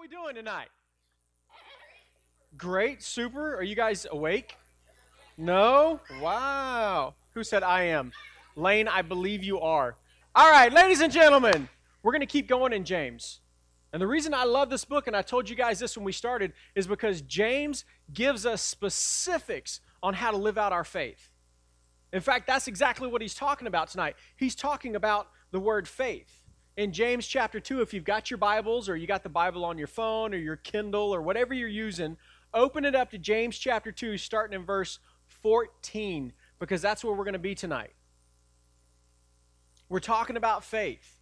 We doing tonight? Great, super. Are you guys awake? No? Wow. Who said I am? Lane, I believe you are. All right, ladies and gentlemen, we're going to keep going in James. And the reason I love this book, and I told you guys this when we started, is because James gives us specifics on how to live out our faith. In fact, that's exactly what he's talking about tonight. He's talking about the word faith. In James chapter 2, if you've got your Bibles or you got the Bible on your phone or your Kindle or whatever you're using, open it up to James chapter 2, starting in verse 14, because that's where we're going to be tonight. We're talking about faith.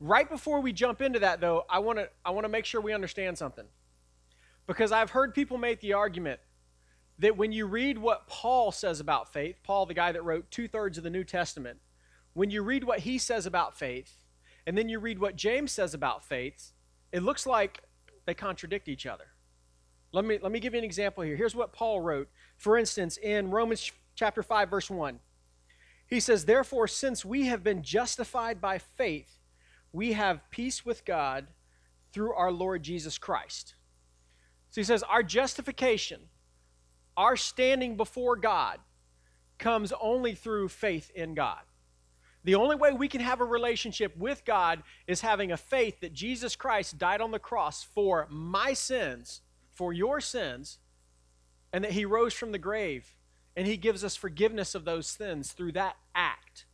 Right before we jump into that, though, I want to I want to make sure we understand something. Because I've heard people make the argument that when you read what Paul says about faith, Paul, the guy that wrote two thirds of the New Testament, when you read what he says about faith, and then you read what James says about faith, it looks like they contradict each other. Let me, let me give you an example here. Here's what Paul wrote. For instance, in Romans chapter 5, verse 1, he says, Therefore, since we have been justified by faith, we have peace with God through our Lord Jesus Christ. So he says, Our justification, our standing before God, comes only through faith in God. The only way we can have a relationship with God is having a faith that Jesus Christ died on the cross for my sins, for your sins, and that he rose from the grave and he gives us forgiveness of those sins through that act.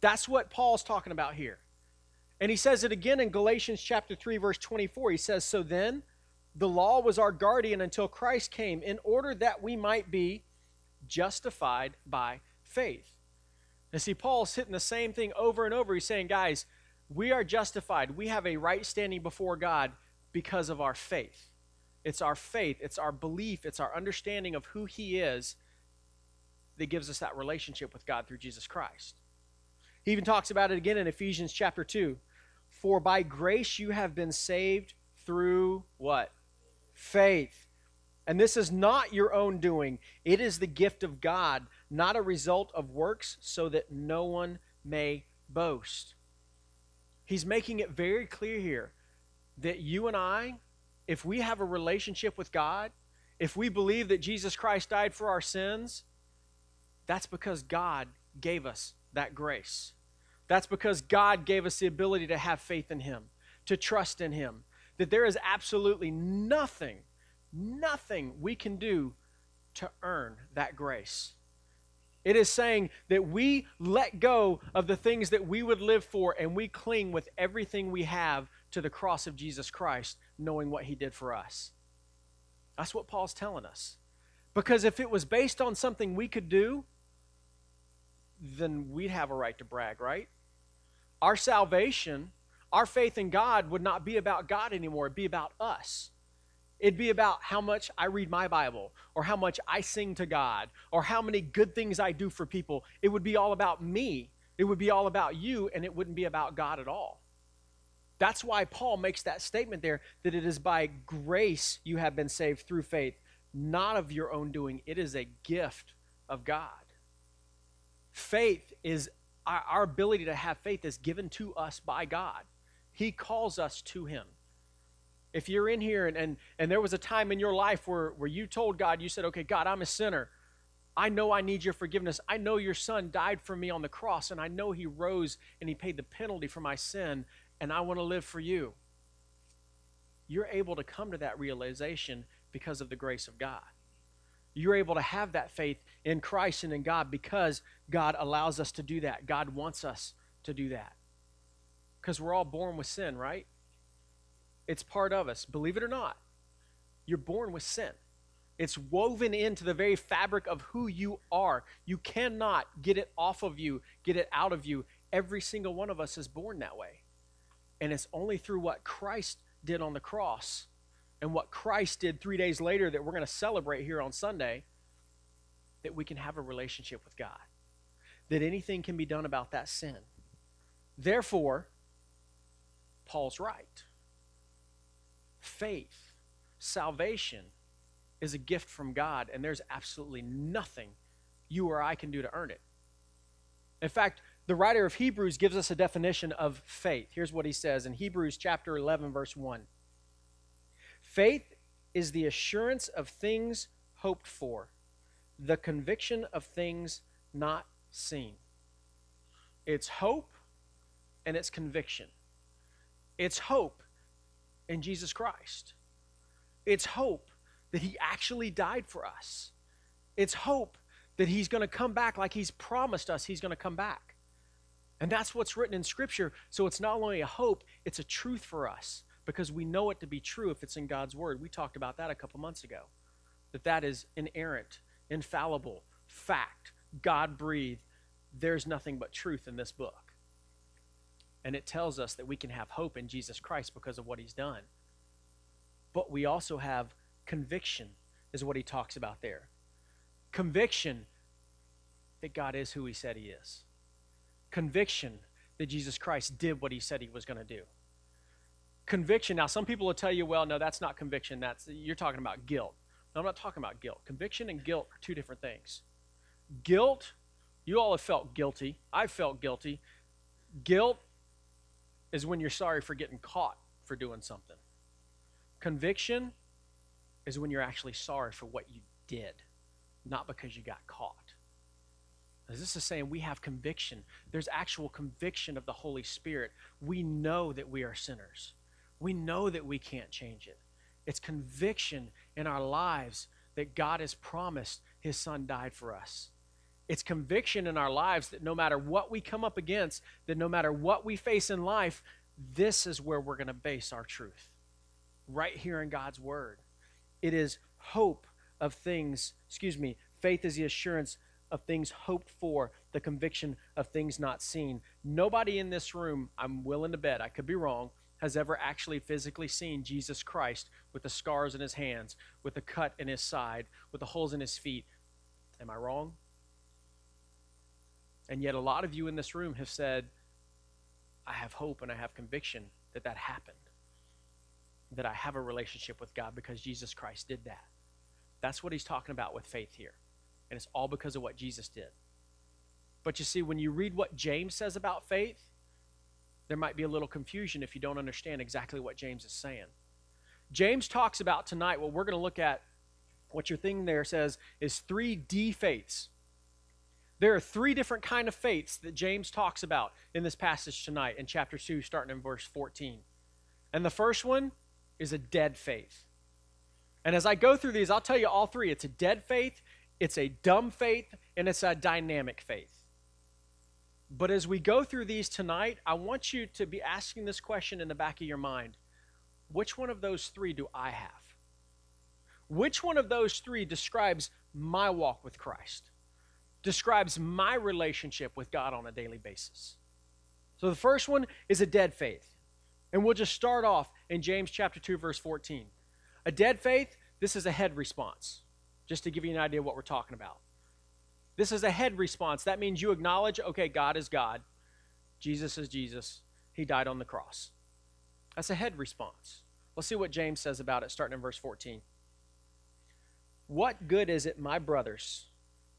That's what Paul's talking about here. And he says it again in Galatians chapter 3 verse 24. He says, "So then the law was our guardian until Christ came in order that we might be justified by faith." And see Paul's hitting the same thing over and over. He's saying, "Guys, we are justified. We have a right standing before God because of our faith. It's our faith, it's our belief, it's our understanding of who he is that gives us that relationship with God through Jesus Christ." He even talks about it again in Ephesians chapter 2. For by grace you have been saved through what? Faith. And this is not your own doing, it is the gift of God, not a result of works, so that no one may boast. He's making it very clear here that you and I, if we have a relationship with God, if we believe that Jesus Christ died for our sins, that's because God gave us that grace. That's because God gave us the ability to have faith in Him, to trust in Him. That there is absolutely nothing, nothing we can do to earn that grace. It is saying that we let go of the things that we would live for and we cling with everything we have to the cross of Jesus Christ, knowing what He did for us. That's what Paul's telling us. Because if it was based on something we could do, then we'd have a right to brag, right? Our salvation, our faith in God would not be about God anymore. It'd be about us. It'd be about how much I read my Bible, or how much I sing to God, or how many good things I do for people. It would be all about me. It would be all about you, and it wouldn't be about God at all. That's why Paul makes that statement there that it is by grace you have been saved through faith, not of your own doing. It is a gift of God. Faith is our, ability to have faith is given to us by God. He calls us to Him. If you're in here and, and, and there was a time in your life where, where you told God, you said, okay, God, I'm a sinner. I know I need your forgiveness. I know your son died for me on the cross, and I know he rose and he paid the penalty for my sin, and I want to live for you. You're able to come to that realization because of the grace of God. You're able to have that faith in Christ and in God because God allows us to do that. God wants us to do that. Because we're all born with sin, right? It's part of us. Believe it or not, you're born with sin. It's woven into the very fabric of who you are. You cannot get it off of you, get it out of you. Every single one of us is born that way. And it's only through what Christ did on the cross and what Christ did three days later that we're going to celebrate here on Sunday that we can have a relationship with God. That anything can be done about that sin. Therefore, Paul's right. Faith, salvation, is a gift from God, and there's absolutely nothing you or I can do to earn it. In fact, the writer of Hebrews gives us a definition of faith. Here's what he says in Hebrews chapter 11, verse 1. Faith is the assurance of things hoped for, the conviction of things not seen. It's hope and it's conviction. It's hope in Jesus Christ. It's hope that He actually died for us. It's hope that He's going to come back like He's promised us He's going to come back. And that's what's written in Scripture. So it's not only a hope, it's a truth for us because we know it to be true if it's in God's Word. We talked about that a couple months ago. That that is inerrant, infallible, fact, God breathed. There's nothing but truth in this book. And it tells us that we can have hope in Jesus Christ because of what he's done. But we also have conviction, is what he talks about there. Conviction that God is who he said he is. Conviction that Jesus Christ did what he said he was going to do. Conviction. Now, some people will tell you, well, no, that's not conviction. That's you're talking about guilt. No, I'm not talking about guilt. Conviction and guilt are two different things. Guilt, you all have felt guilty. I've felt guilty. Guilt is when you're sorry for getting caught for doing something. Conviction is when you're actually sorry for what you did, not because you got caught. As this is saying we have conviction. There's actual conviction of the Holy Spirit. We know that we are sinners. We know that we can't change it. It's conviction in our lives that God has promised his son died for us. It's conviction in our lives that no matter what we come up against, that no matter what we face in life, this is where we're going to base our truth. Right here in God's word. It is hope of things, excuse me, faith is the assurance of things hoped for, the conviction of things not seen. Nobody in this room, I'm willing to bet, I could be wrong, has ever actually physically seen Jesus Christ with the scars in his hands, with the cut in his side, with the holes in his feet. Am I wrong? And yet, a lot of you in this room have said, I have hope and I have conviction that that happened, that I have a relationship with God because Jesus Christ did that. That's what he's talking about with faith here. And it's all because of what Jesus did. But you see, when you read what James says about faith, there might be a little confusion if you don't understand exactly what James is saying. James talks about tonight, what we're going to look at, what your thing there says, is three D faiths. There are three different kind of faiths that James talks about in this passage tonight in chapter 2, starting in verse 14. And the first one is a dead faith. And as I go through these, I'll tell you all three. It's a dead faith, it's a dumb faith, and it's a dynamic faith. But as we go through these tonight, I want you to be asking this question in the back of your mind which one of those three do I have? Which one of those three describes my walk with Christ? Describes my relationship with God on a daily basis? So the first one is a dead faith. And we'll just start off in James chapter 2 verse 14. A dead faith, this is a head response. Just to give you an idea what we're talking about. This is a head response. That means you acknowledge, okay, God is God. Jesus is Jesus. He died on the cross. That's a head response. Let's see what James says about it, starting in verse 14. What good is it, my brothers,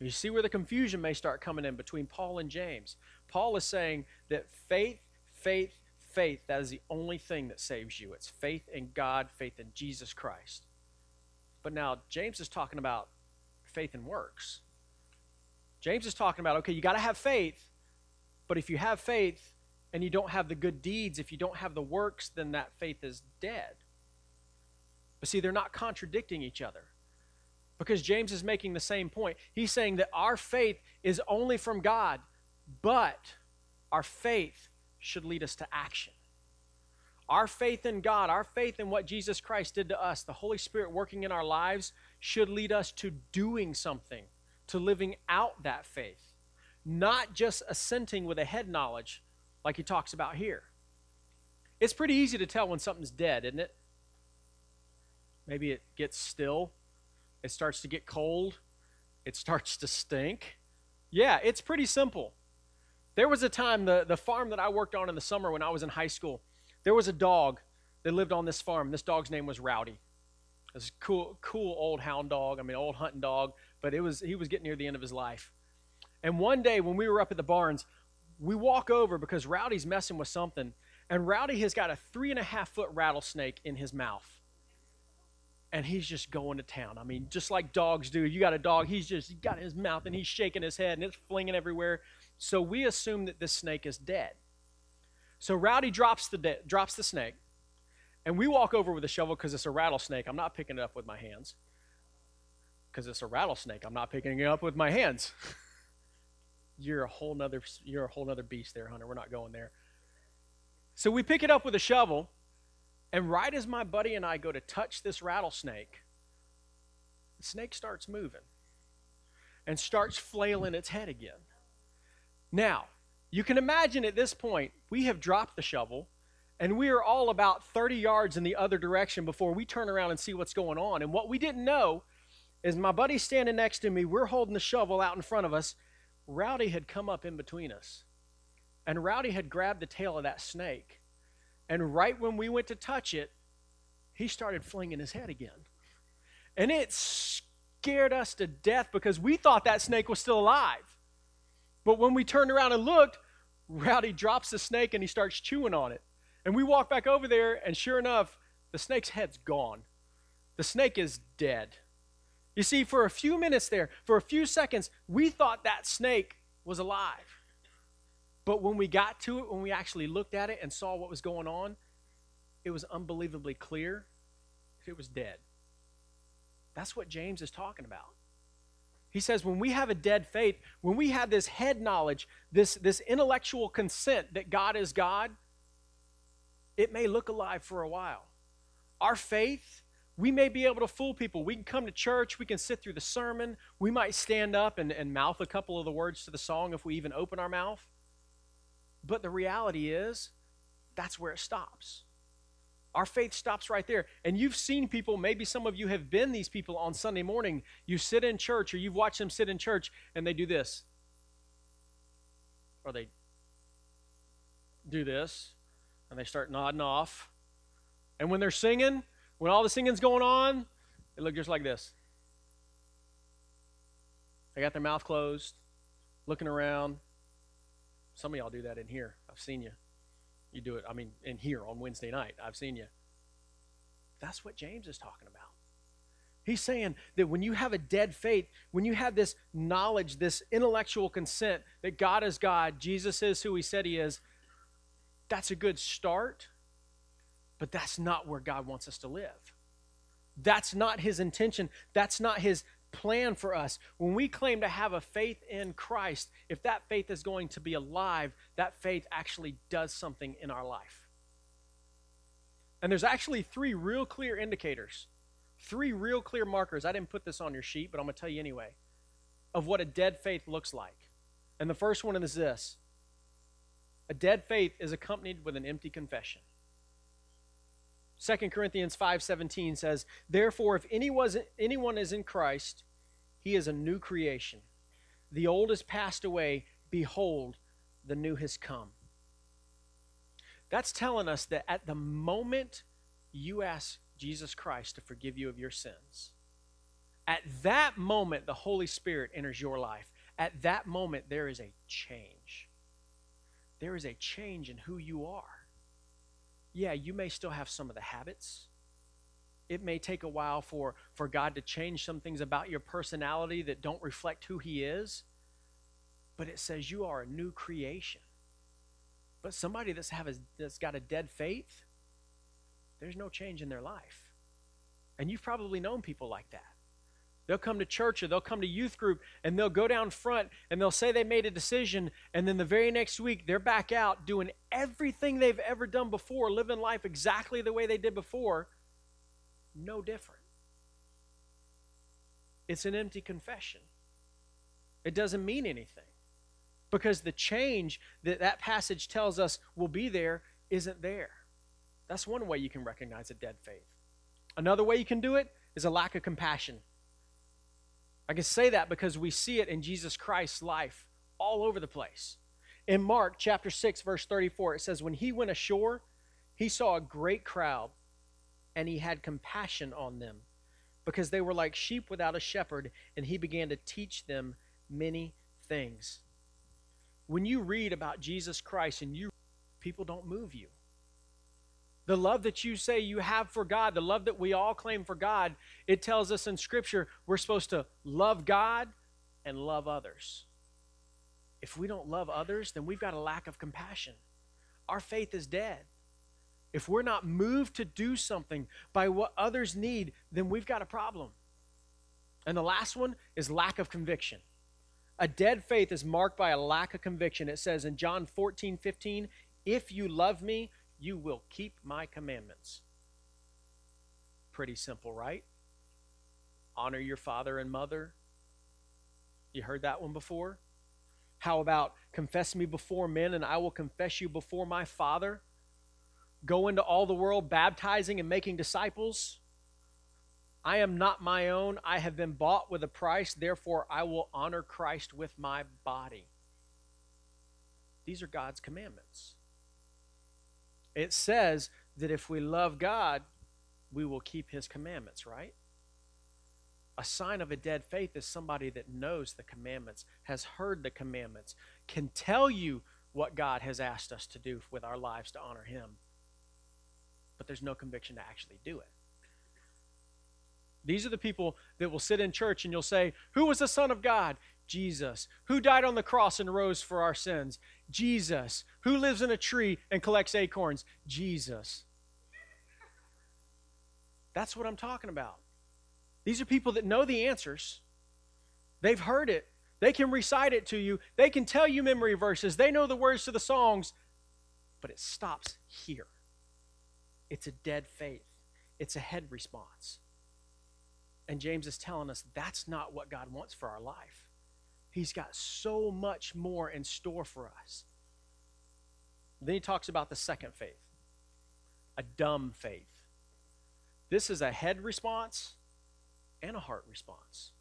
You see where the confusion may start coming in between Paul and James. Paul is saying that faith, faith, faith, that is the only thing that saves you. It's faith in God, faith in Jesus Christ. But now, James is talking about faith and works. James is talking about, okay, you got to have faith, but if you have faith and you don't have the good deeds, if you don't have the works, then that faith is dead. But see, they're not contradicting each other because James is making the same point. He's saying that our faith is only from God, but our faith should lead us to action. Our faith in God, our faith in what Jesus Christ did to us, the Holy Spirit working in our lives, should lead us to doing something, to living out that faith not just assenting with a head knowledge like he talks about here. It's pretty easy to tell when something's dead, isn't it? Maybe it gets still. It starts to get cold. It starts to stink. Yeah, it's pretty simple. There was a time, the, the farm that I worked on in the summer when I was in high school, there was a dog that lived on this farm. This dog's name was Rowdy. A cool, cool old hound dog. I mean, old hunting dog, but it was he was getting near the end of his life. And one day when we were up at the barns, we walk over because Rowdy's messing with something, and Rowdy has got a three and a half foot rattlesnake in his mouth and he's just going to town. I mean, just like dogs do. You got a dog, he's just he got his mouth and he's shaking his head and it's flinging everywhere. So we assume that this snake is dead. So Rowdy drops the de- drops the snake, and we walk over with a shovel because it's a rattlesnake. I'm not picking it up with my hands. Because it's a rattlesnake, I'm not picking it up with my hands. you're a whole nother you're a whole nother beast there, Hunter. We're not going there. So we pick it up with a shovel and right as my buddy and I go to touch this rattlesnake, the snake starts moving and starts flailing its head again. Now, you can imagine at this point, we have dropped the shovel and we are all about 30 yards in the other direction before we turn around and see what's going on. And what we didn't know is my buddy standing next to me, we're holding the shovel out in front of us. Rowdy had come up in between us. And Rowdy had grabbed the tail of that snake and right when we went to touch it, he started flinging his head again. And it scared us to death because we thought that snake was still alive. But when we turned around and looked, Rowdy drops the snake and he starts chewing on it. And we walk back over there, and sure enough, the snake's head's gone. The snake is dead. You see, for a few minutes there, for a few seconds, we thought that snake was alive. But when we got to it, when we actually looked at it and saw what was going on, it was unbelievably clear it was dead. That's what James is talking about. He says when we have a dead faith, when we have this head knowledge, this, this intellectual consent that God is God, it may look alive for a while. Our faith, we may be able to fool people. We can come to church, we can sit through the sermon, we might stand up and, and mouth a couple of the words to the song if we even open our mouth. But the reality is, that's where it stops. Our faith stops right there. And you've seen people, maybe some of you have been these people on Sunday morning. You sit in church or you've watched them sit in church and they do this. Or they do this and they start nodding off. And when they're singing, when all the singing's going on, they look just like this. They got their mouth closed, looking around, some of y'all do that in here. I've seen you. You do it, I mean, in here on Wednesday night. I've seen you. That's what James is talking about. He's saying that when you have a dead faith, when you have this knowledge, this intellectual consent that God is God, Jesus is who he said he is, that's a good start, but that's not where God wants us to live. That's not his intention. That's not his plan for us. When we claim to have a faith in Christ, if that faith is going to be alive, that faith actually does something in our life. And there's actually three real clear indicators, three real clear markers. I didn't put this on your sheet, but I'm going to tell you anyway, of what a dead faith looks like. And the first one is this a dead faith is accompanied with an empty confession. 2 Corinthians 5:17 says, "Therefore if anyone is in Christ, he is a new creation. The old has passed away, behold, the new has come." That's telling us that at the moment you ask Jesus Christ to forgive you of your sins, at that moment the Holy Spirit enters your life. At that moment there is a change. There is a change in who you are yeah, you may still have some of the habits. It may take a while for, for God to change some things about your personality that don't reflect who He is. But it says you are a new creation. But somebody that's, have a, that's got a dead faith, there's no change in their life. And you've probably known people like that. They'll come to church or they'll come to youth group and they'll go down front and they'll say they made a decision. And then the very next week, they're back out doing everything they've ever done before, living life exactly the way they did before. No different. It's an empty confession. It doesn't mean anything because the change that that passage tells us will be there isn't there. That's one way you can recognize a dead faith. Another way you can do it is a lack of compassion. I can say that because we see it in Jesus Christ's life all over the place. In Mark chapter 6, verse 34, it says, When he went ashore, he saw a great crowd, and he had compassion on them, because they were like sheep without a shepherd, and he began to teach them many things. When you read about Jesus Christ and you people don't move you. The love that you say you have for God, the love that we all claim for God, it tells us in Scripture we're supposed to love God and love others. If we don't love others, then we've got a lack of compassion. Our faith is dead. If we're not moved to do something by what others need, then we've got a problem. And the last one is lack of conviction. A dead faith is marked by a lack of conviction. It says in John 14, 15, If you love me, you will keep my commandments. Pretty simple, right? Honor your father and mother. You heard that one before? How about confess me before men and I will confess you before my Father? Go into all the world baptizing and making disciples. I am not my own. I have been bought with a price. Therefore, I will honor Christ with my body. These are God's commandments. It says that if we love God, we will keep his commandments, right? A sign of a dead faith is somebody that knows the commandments, has heard the commandments, can tell you what God has asked us to do with our lives to honor him, but there's no conviction to actually do it. These are the people that will sit in church and you'll say, Who was the Son of God? Jesus. Who died on the cross and rose for our sins? Jesus. Who lives in a tree and collects acorns? Jesus. That's what I'm talking about. These are people that know the answers. They've heard it. They can recite it to you. They can tell you memory verses. They know the words to the songs. But it stops here. It's a dead faith, it's a head response. And James is telling us that's not what God wants for our life. He's got so much more in store for us. Then he talks about the second faith, a dumb faith. This is a head response and a heart response.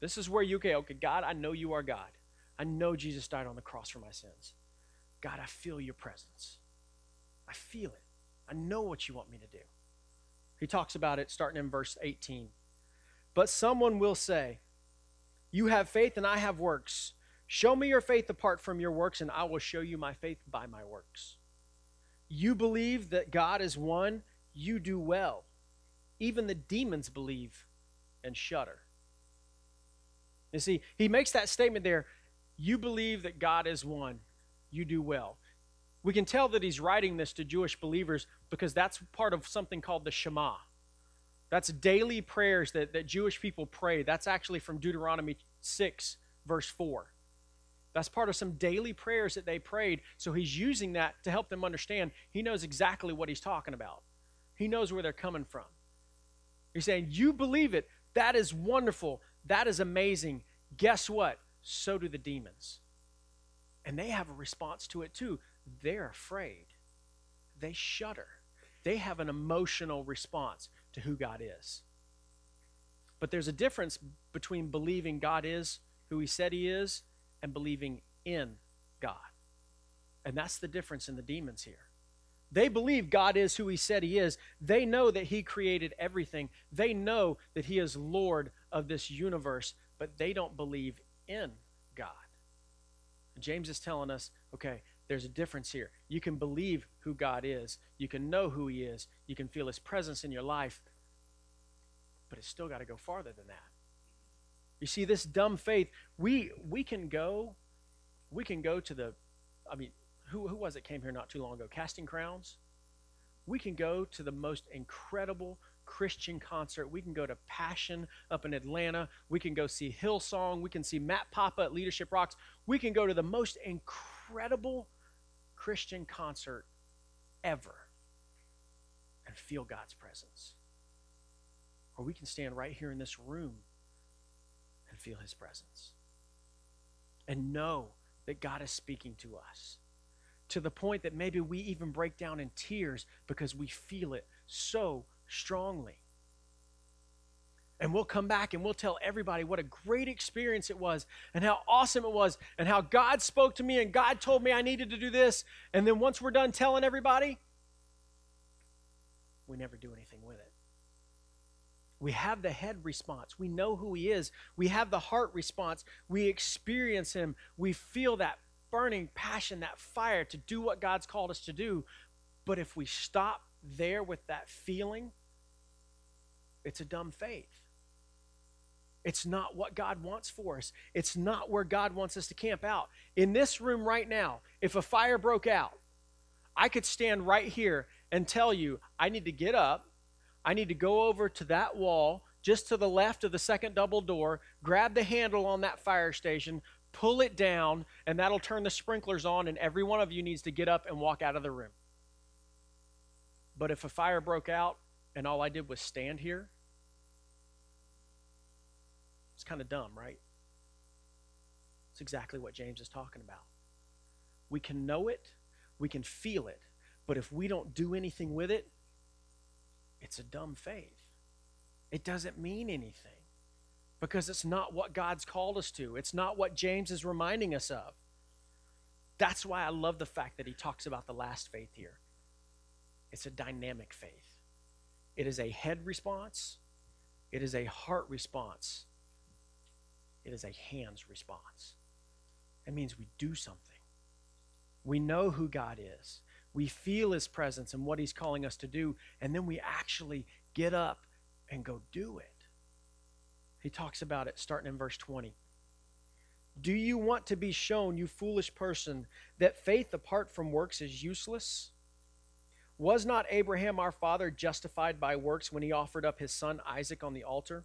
This is where you, okay, okay, God, I know you are God. I know Jesus died on the cross for my sins. God, I feel your presence. I feel it. I know what you want me to do. He talks about it starting in verse 18. But someone will say, You have faith and I have works. Show me your faith apart from your works, and I will show you my faith by my works. You believe that God is one, you do well. Even the demons believe and shudder. You see, he makes that statement there you believe that God is one, you do well. We can tell that he's writing this to Jewish believers because that's part of something called the Shema. That's daily prayers that, that Jewish people pray. That's actually from Deuteronomy 6, verse 4. That's part of some daily prayers that they prayed. So he's using that to help them understand. He knows exactly what he's talking about, he knows where they're coming from. He's saying, You believe it. That is wonderful. That is amazing. Guess what? So do the demons. And they have a response to it too. They're afraid, they shudder, they have an emotional response to who God is. But there's a difference between believing God is who He said He is and believing in God. And that's the difference in the demons here. They believe God is who He said He is. They know that He created everything. They know that He is Lord of this universe, but they don't believe in God. James is telling us okay, there's a difference here. You can believe who God is, you can know who He is, you can feel His presence in your life, but it's still got to go farther than that. You see, this dumb faith, we we can go, we can go to the, I mean, who, who was it came here not too long ago? Casting Crowns? We can go to the most incredible Christian concert. We can go to Passion up in Atlanta. We can go see Hillsong. We can see Matt Papa at Leadership Rocks. We can go to the most incredible Christian concert ever and feel God's presence. Or we can stand right here in this room and feel His presence and know that God is speaking to us to the point that maybe we even break down in tears because we feel it so strongly. And we'll come back and we'll tell everybody what a great experience it was and how awesome it was and how God spoke to me and God told me I needed to do this. And then once we're done telling everybody, we never do anything with it. We have the head response. We know who He is. We have the heart response. We experience Him. We feel that burning passion, that fire to do what God's called us to do. But if we stop there with that feeling, it's a dumb faith. It's not what God wants for us. It's not where God wants us to camp out. In this room right now, if a fire broke out, I could stand right here and tell you I need to get up, I need to go over to that wall just to the left of the second double door, grab the handle on that fire station, pull it down, and that'll turn the sprinklers on, and every one of you needs to get up and walk out of the room. But if a fire broke out and all I did was stand here, it's kind of dumb, right? It's exactly what James is talking about. We can know it, we can feel it, but if we don't do anything with it, it's a dumb faith. It doesn't mean anything because it's not what God's called us to. It's not what James is reminding us of. That's why I love the fact that he talks about the last faith here. It's a dynamic faith. It is a head response, it is a heart response, it is a hands response. That means we do something. We know who God is. We feel his presence and what he's calling us to do, and then we actually get up and go do it. He talks about it starting in verse 20. Do you want to be shown, you foolish person, that faith apart from works is useless? Was not Abraham our father justified by works when he offered up his son Isaac on the altar?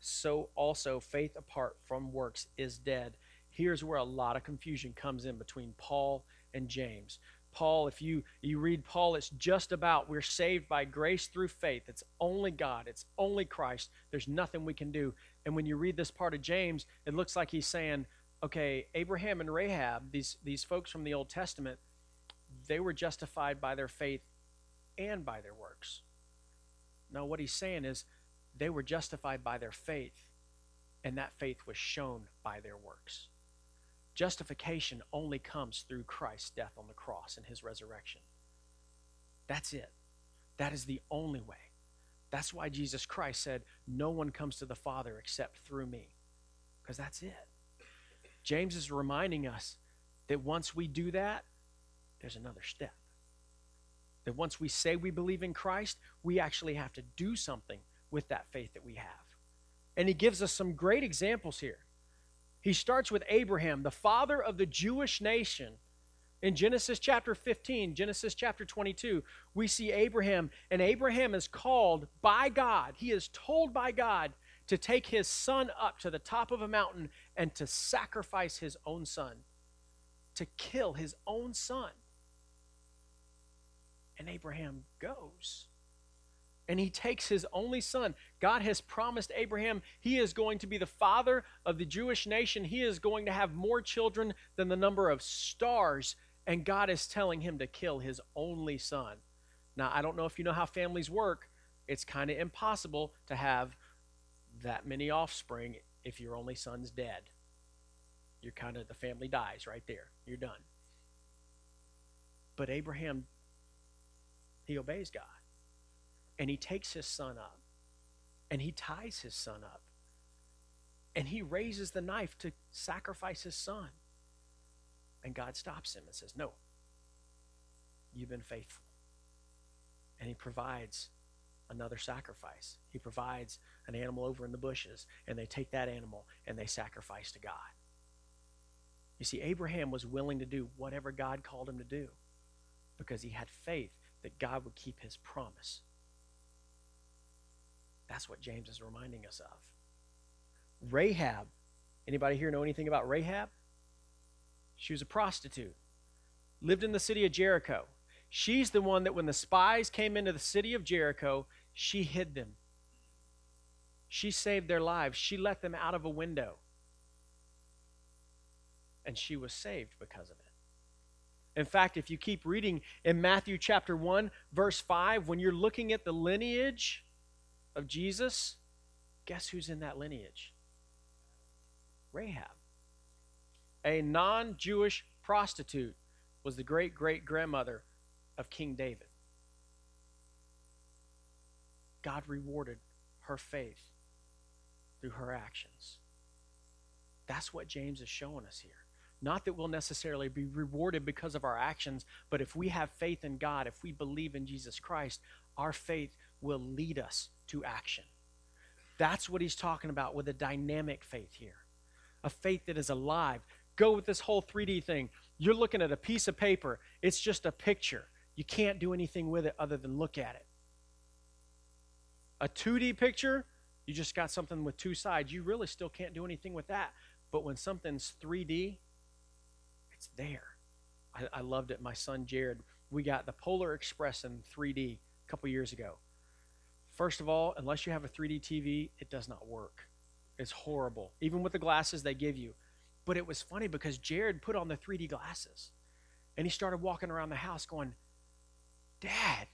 so also faith apart from works is dead. Here's where a lot of confusion comes in between Paul and James. Paul, if you, you read Paul, it's just about we're saved by grace through faith. It's only God, it's only Christ. There's nothing we can do. And when you read this part of James, it looks like he's saying, okay, Abraham and Rahab, these, these folks from the Old Testament, they were justified by their faith and by their works. Now, what he's saying is they were justified by their faith, and that faith was shown by their works. Justification only comes through Christ's death on the cross and his resurrection. That's it. That is the only way. That's why Jesus Christ said, No one comes to the Father except through me. Because that's it. James is reminding us that once we do that, there's another step. That once we say we believe in Christ, we actually have to do something with that faith that we have. And he gives us some great examples here. He starts with Abraham, the father of the Jewish nation. In Genesis chapter 15, Genesis chapter 22, we see Abraham, and Abraham is called by God. He is told by God to take his son up to the top of a mountain and to sacrifice his own son, to kill his own son. And Abraham goes and he takes his only son. God has promised Abraham he is going to be the father of the Jewish nation. He is going to have more children than the number of stars, and God is telling him to kill his only son. Now, I don't know if you know how families work. It's kind of impossible to have that many offspring if your only son's dead. You're kind of, the family dies right there. You're done. But Abraham, he obeys God and he takes his son up and he ties his son up and he raises the knife to sacrifice his son. And God stops him and says, No, you've been faithful. And he provides another sacrifice. He provides an animal over in the bushes, and they take that animal and they sacrifice to God. You see, Abraham was willing to do whatever God called him to do because he had faith that God would keep his promise. That's what James is reminding us of. Rahab. Anybody here know anything about Rahab? She was a prostitute. Lived in the city of Jericho. She's the one that when the spies came into the city of Jericho, she hid them. She saved their lives. She let them out of a window. And she was saved because of it. In fact, if you keep reading in Matthew chapter 1, verse 5, when you're looking at the lineage of Jesus, guess who's in that lineage? Rahab. A non Jewish prostitute was the great great grandmother of King David. God rewarded her faith through her actions. That's what James is showing us here. Not that we'll necessarily be rewarded because of our actions, but if we have faith in God, if we believe in Jesus Christ, our faith will lead us to action. That's what he's talking about with a dynamic faith here. A faith that is alive. Go with this whole 3D thing. You're looking at a piece of paper, it's just a picture. You can't do anything with it other than look at it. A 2D picture, you just got something with two sides. You really still can't do anything with that. But when something's 3D, it's there. I, I loved it. My son Jared, we got the Polar Express in 3D a couple years ago. First of all, unless you have a 3D TV, it does not work. It's horrible, even with the glasses they give you. But it was funny because Jared put on the 3D glasses and he started walking around the house going, Dad,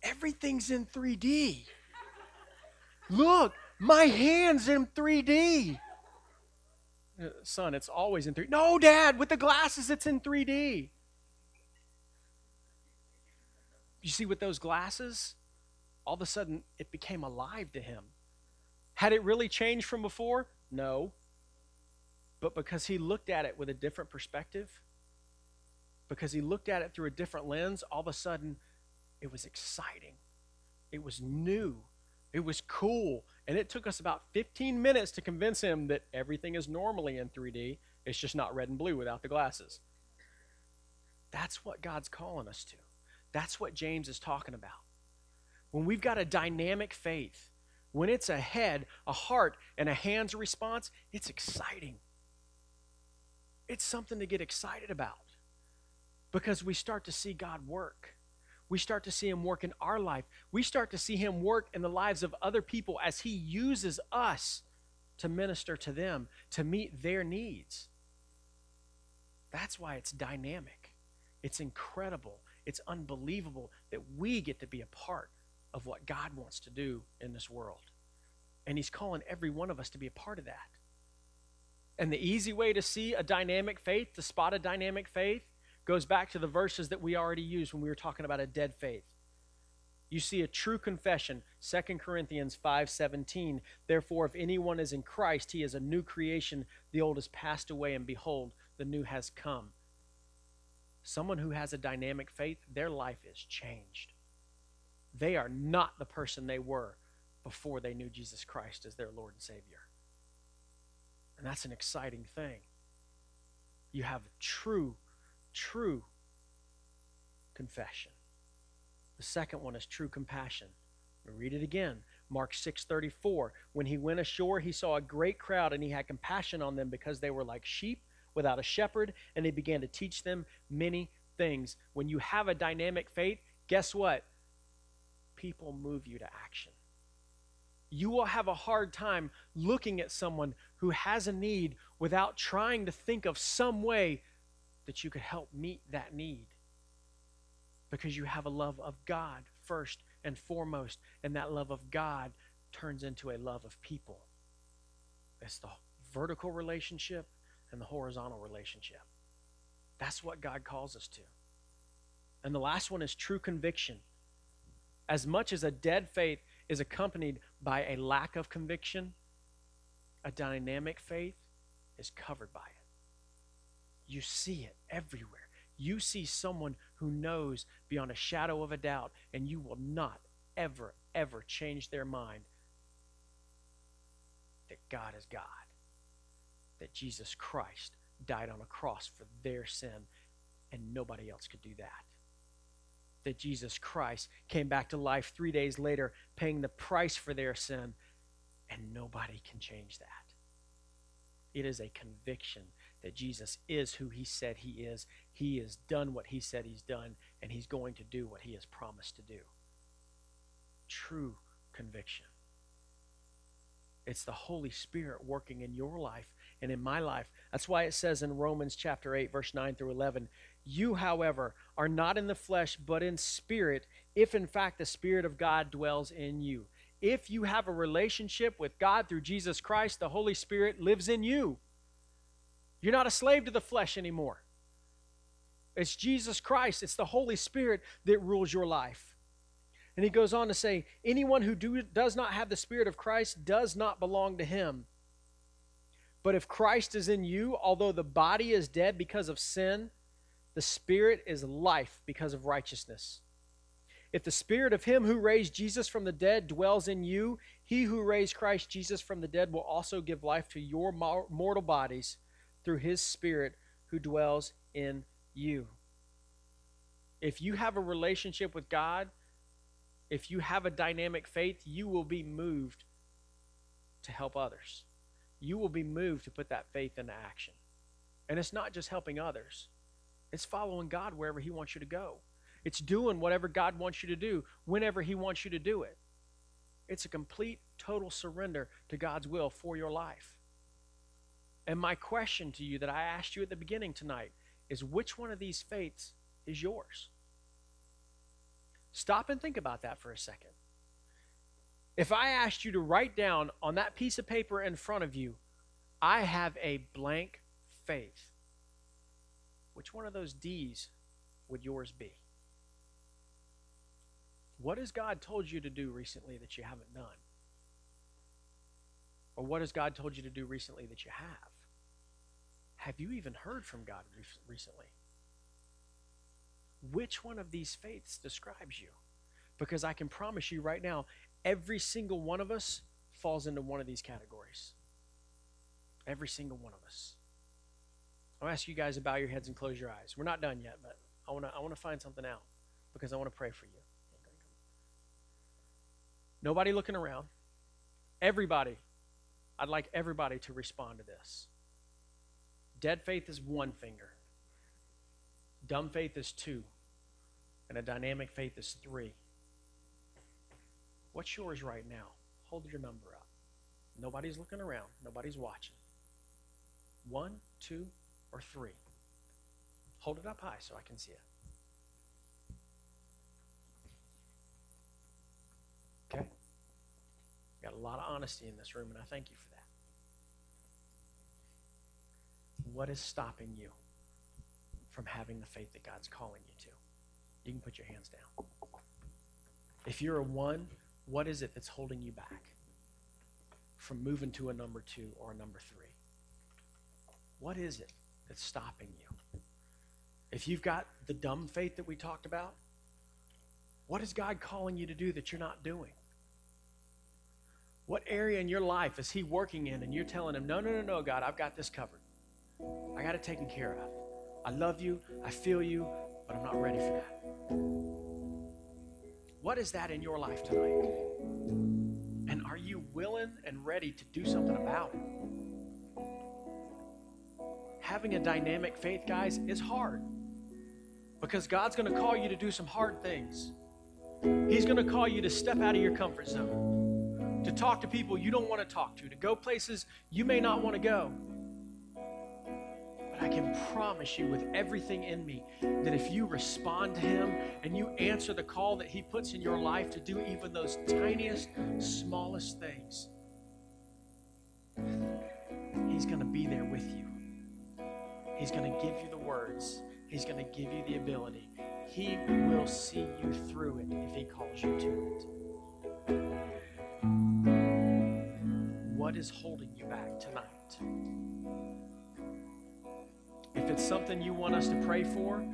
everything's in 3D. Look, my hand's in 3D. Uh, son, it's always in 3D. No, Dad, with the glasses, it's in 3D. You see, with those glasses, all of a sudden it became alive to him. Had it really changed from before? No. But because he looked at it with a different perspective, because he looked at it through a different lens, all of a sudden it was exciting. It was new. It was cool. And it took us about 15 minutes to convince him that everything is normally in 3D. It's just not red and blue without the glasses. That's what God's calling us to. That's what James is talking about. When we've got a dynamic faith, when it's a head, a heart, and a hands response, it's exciting. It's something to get excited about because we start to see God work we start to see him work in our life. We start to see him work in the lives of other people as he uses us to minister to them, to meet their needs. That's why it's dynamic. It's incredible. It's unbelievable that we get to be a part of what God wants to do in this world. And He's calling every one of us to be a part of that. And the easy way to see a dynamic faith, to spot a dynamic faith, goes back to the verses that we already used when we were talking about a dead faith. You see a true confession, 2 Corinthians 5:17. Therefore if anyone is in Christ, he is a new creation. The old has passed away and behold, the new has come. Someone who has a dynamic faith, their life is changed. They are not the person they were before they knew Jesus Christ as their Lord and Savior. And that's an exciting thing. You have true true confession. The second one is true compassion. Read it again. Mark 6:34. When he went ashore, he saw a great crowd and he had compassion on them because they were like sheep without a shepherd and he began to teach them many things. When you have a dynamic faith, guess what? People move you to action. You will have a hard time looking at someone who has a need without trying to think of some way that you could help meet that need because you have a love of God first and foremost, and that love of God turns into a love of people. It's the vertical relationship and the horizontal relationship. That's what God calls us to. And the last one is true conviction. As much as a dead faith is accompanied by a lack of conviction, a dynamic faith is covered by it. You see it everywhere. You see someone who knows beyond a shadow of a doubt, and you will not ever, ever change their mind that God is God, that Jesus Christ died on a cross for their sin, and nobody else could do that. That Jesus Christ came back to life three days later, paying the price for their sin, and nobody can change that. It is a conviction that Jesus is who he said he is. He has done what he said he's done, and he's going to do what he has promised to do. True conviction. It's the Holy Spirit working in your life and in my life. That's why it says in Romans chapter 8, verse 9 through 11, You, however, are not in the flesh, but in spirit, if in fact the Spirit of God dwells in you. If you have a relationship with God through Jesus Christ, the Holy Spirit lives in you. You're not a slave to the flesh anymore. It's Jesus Christ, it's the Holy Spirit that rules your life. And he goes on to say, Anyone who do, does not have the Spirit of Christ does not belong to him. But if Christ is in you, although the body is dead because of sin, the Spirit is life because of righteousness. If the Spirit of Him who raised Jesus from the dead dwells in you, He who raised Christ Jesus from the dead will also give life to your mortal bodies through His Spirit who dwells in you. If you have a relationship with God, if you have a dynamic faith, you will be moved to help others. You will be moved to put that faith into action. And it's not just helping others, it's following God wherever He wants you to go. It's doing whatever God wants you to do whenever He wants you to do it. It's a complete, total surrender to God's will for your life. And my question to you that I asked you at the beginning tonight is which one of these faiths is yours? Stop and think about that for a second. If I asked you to write down on that piece of paper in front of you, I have a blank faith, which one of those D's would yours be? What has God told you to do recently that you haven't done? Or what has God told you to do recently that you have? Have you even heard from God recently? Which one of these faiths describes you? Because I can promise you right now, every single one of us falls into one of these categories. Every single one of us. I'll ask you guys to bow your heads and close your eyes. We're not done yet, but I want to I want to find something out because I want to pray for you. Nobody looking around. Everybody. I'd like everybody to respond to this. Dead faith is one finger. Dumb faith is two. And a dynamic faith is three. What's yours right now? Hold your number up. Nobody's looking around, nobody's watching. One, two, or three. Hold it up high so I can see it. Okay? Got a lot of honesty in this room, and I thank you for that. What is stopping you from having the faith that God's calling you to? You can put your hands down. If you're a one, what is it that's holding you back from moving to a number two or a number three? What is it that's stopping you? If you've got the dumb faith that we talked about, what is God calling you to do that you're not doing? What area in your life is He working in and you're telling Him, no, no, no, no, God, I've got this covered. I got it taken care of. I love you, I feel you, but I'm not ready for that. What is that in your life tonight? And are you willing and ready to do something about it? Having a dynamic faith, guys, is hard because God's going to call you to do some hard things. He's going to call you to step out of your comfort zone, to talk to people you don't want to talk to, to go places you may not want to go. But I can promise you with everything in me that if you respond to Him and you answer the call that He puts in your life to do even those tiniest, smallest things, He's going to be there with you. He's going to give you the words, He's going to give you the ability. He will see you through it if He calls you to it. What is holding you back tonight? If it's something you want us to pray for,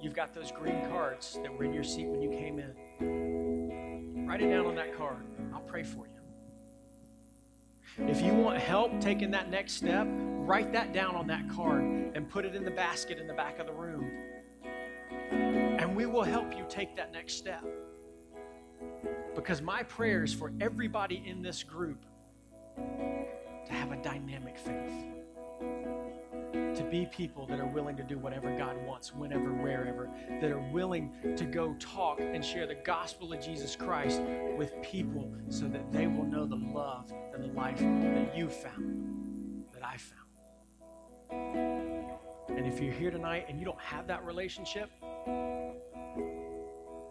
you've got those green cards that were in your seat when you came in. Write it down on that card. I'll pray for you. If you want help taking that next step, write that down on that card and put it in the basket in the back of the room. And we will help you take that next step. Because my prayer is for everybody in this group to have a dynamic faith, to be people that are willing to do whatever God wants, whenever, wherever, that are willing to go talk and share the gospel of Jesus Christ with people so that they will know the love and the life that you found, that I found. And if you're here tonight and you don't have that relationship,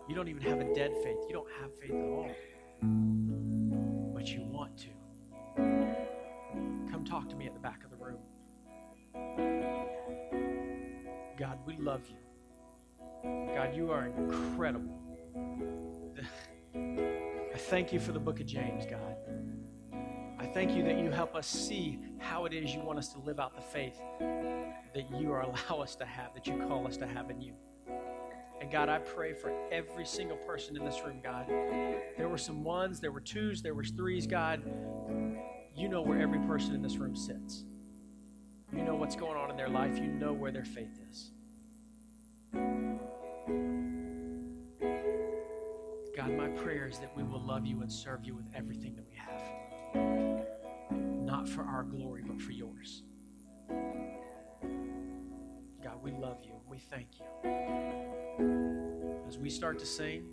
you don't even have a dead faith. You don't have faith at all. But you want to. Come talk to me at the back of the room. God, we love you. God, you are incredible. I thank you for the book of James, God. Thank you that you help us see how it is you want us to live out the faith that you allow us to have, that you call us to have in you. And God, I pray for every single person in this room, God. There were some ones, there were twos, there were threes, God. You know where every person in this room sits. You know what's going on in their life. You know where their faith is. God, my prayer is that we will love you and serve you with everything that we have. Not for our glory, but for yours. God, we love you. We thank you. As we start to sing,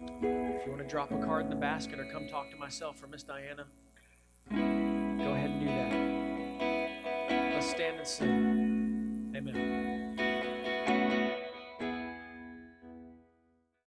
if you want to drop a card in the basket or come talk to myself or Miss Diana, go ahead and do that. Let's stand and sing. Amen.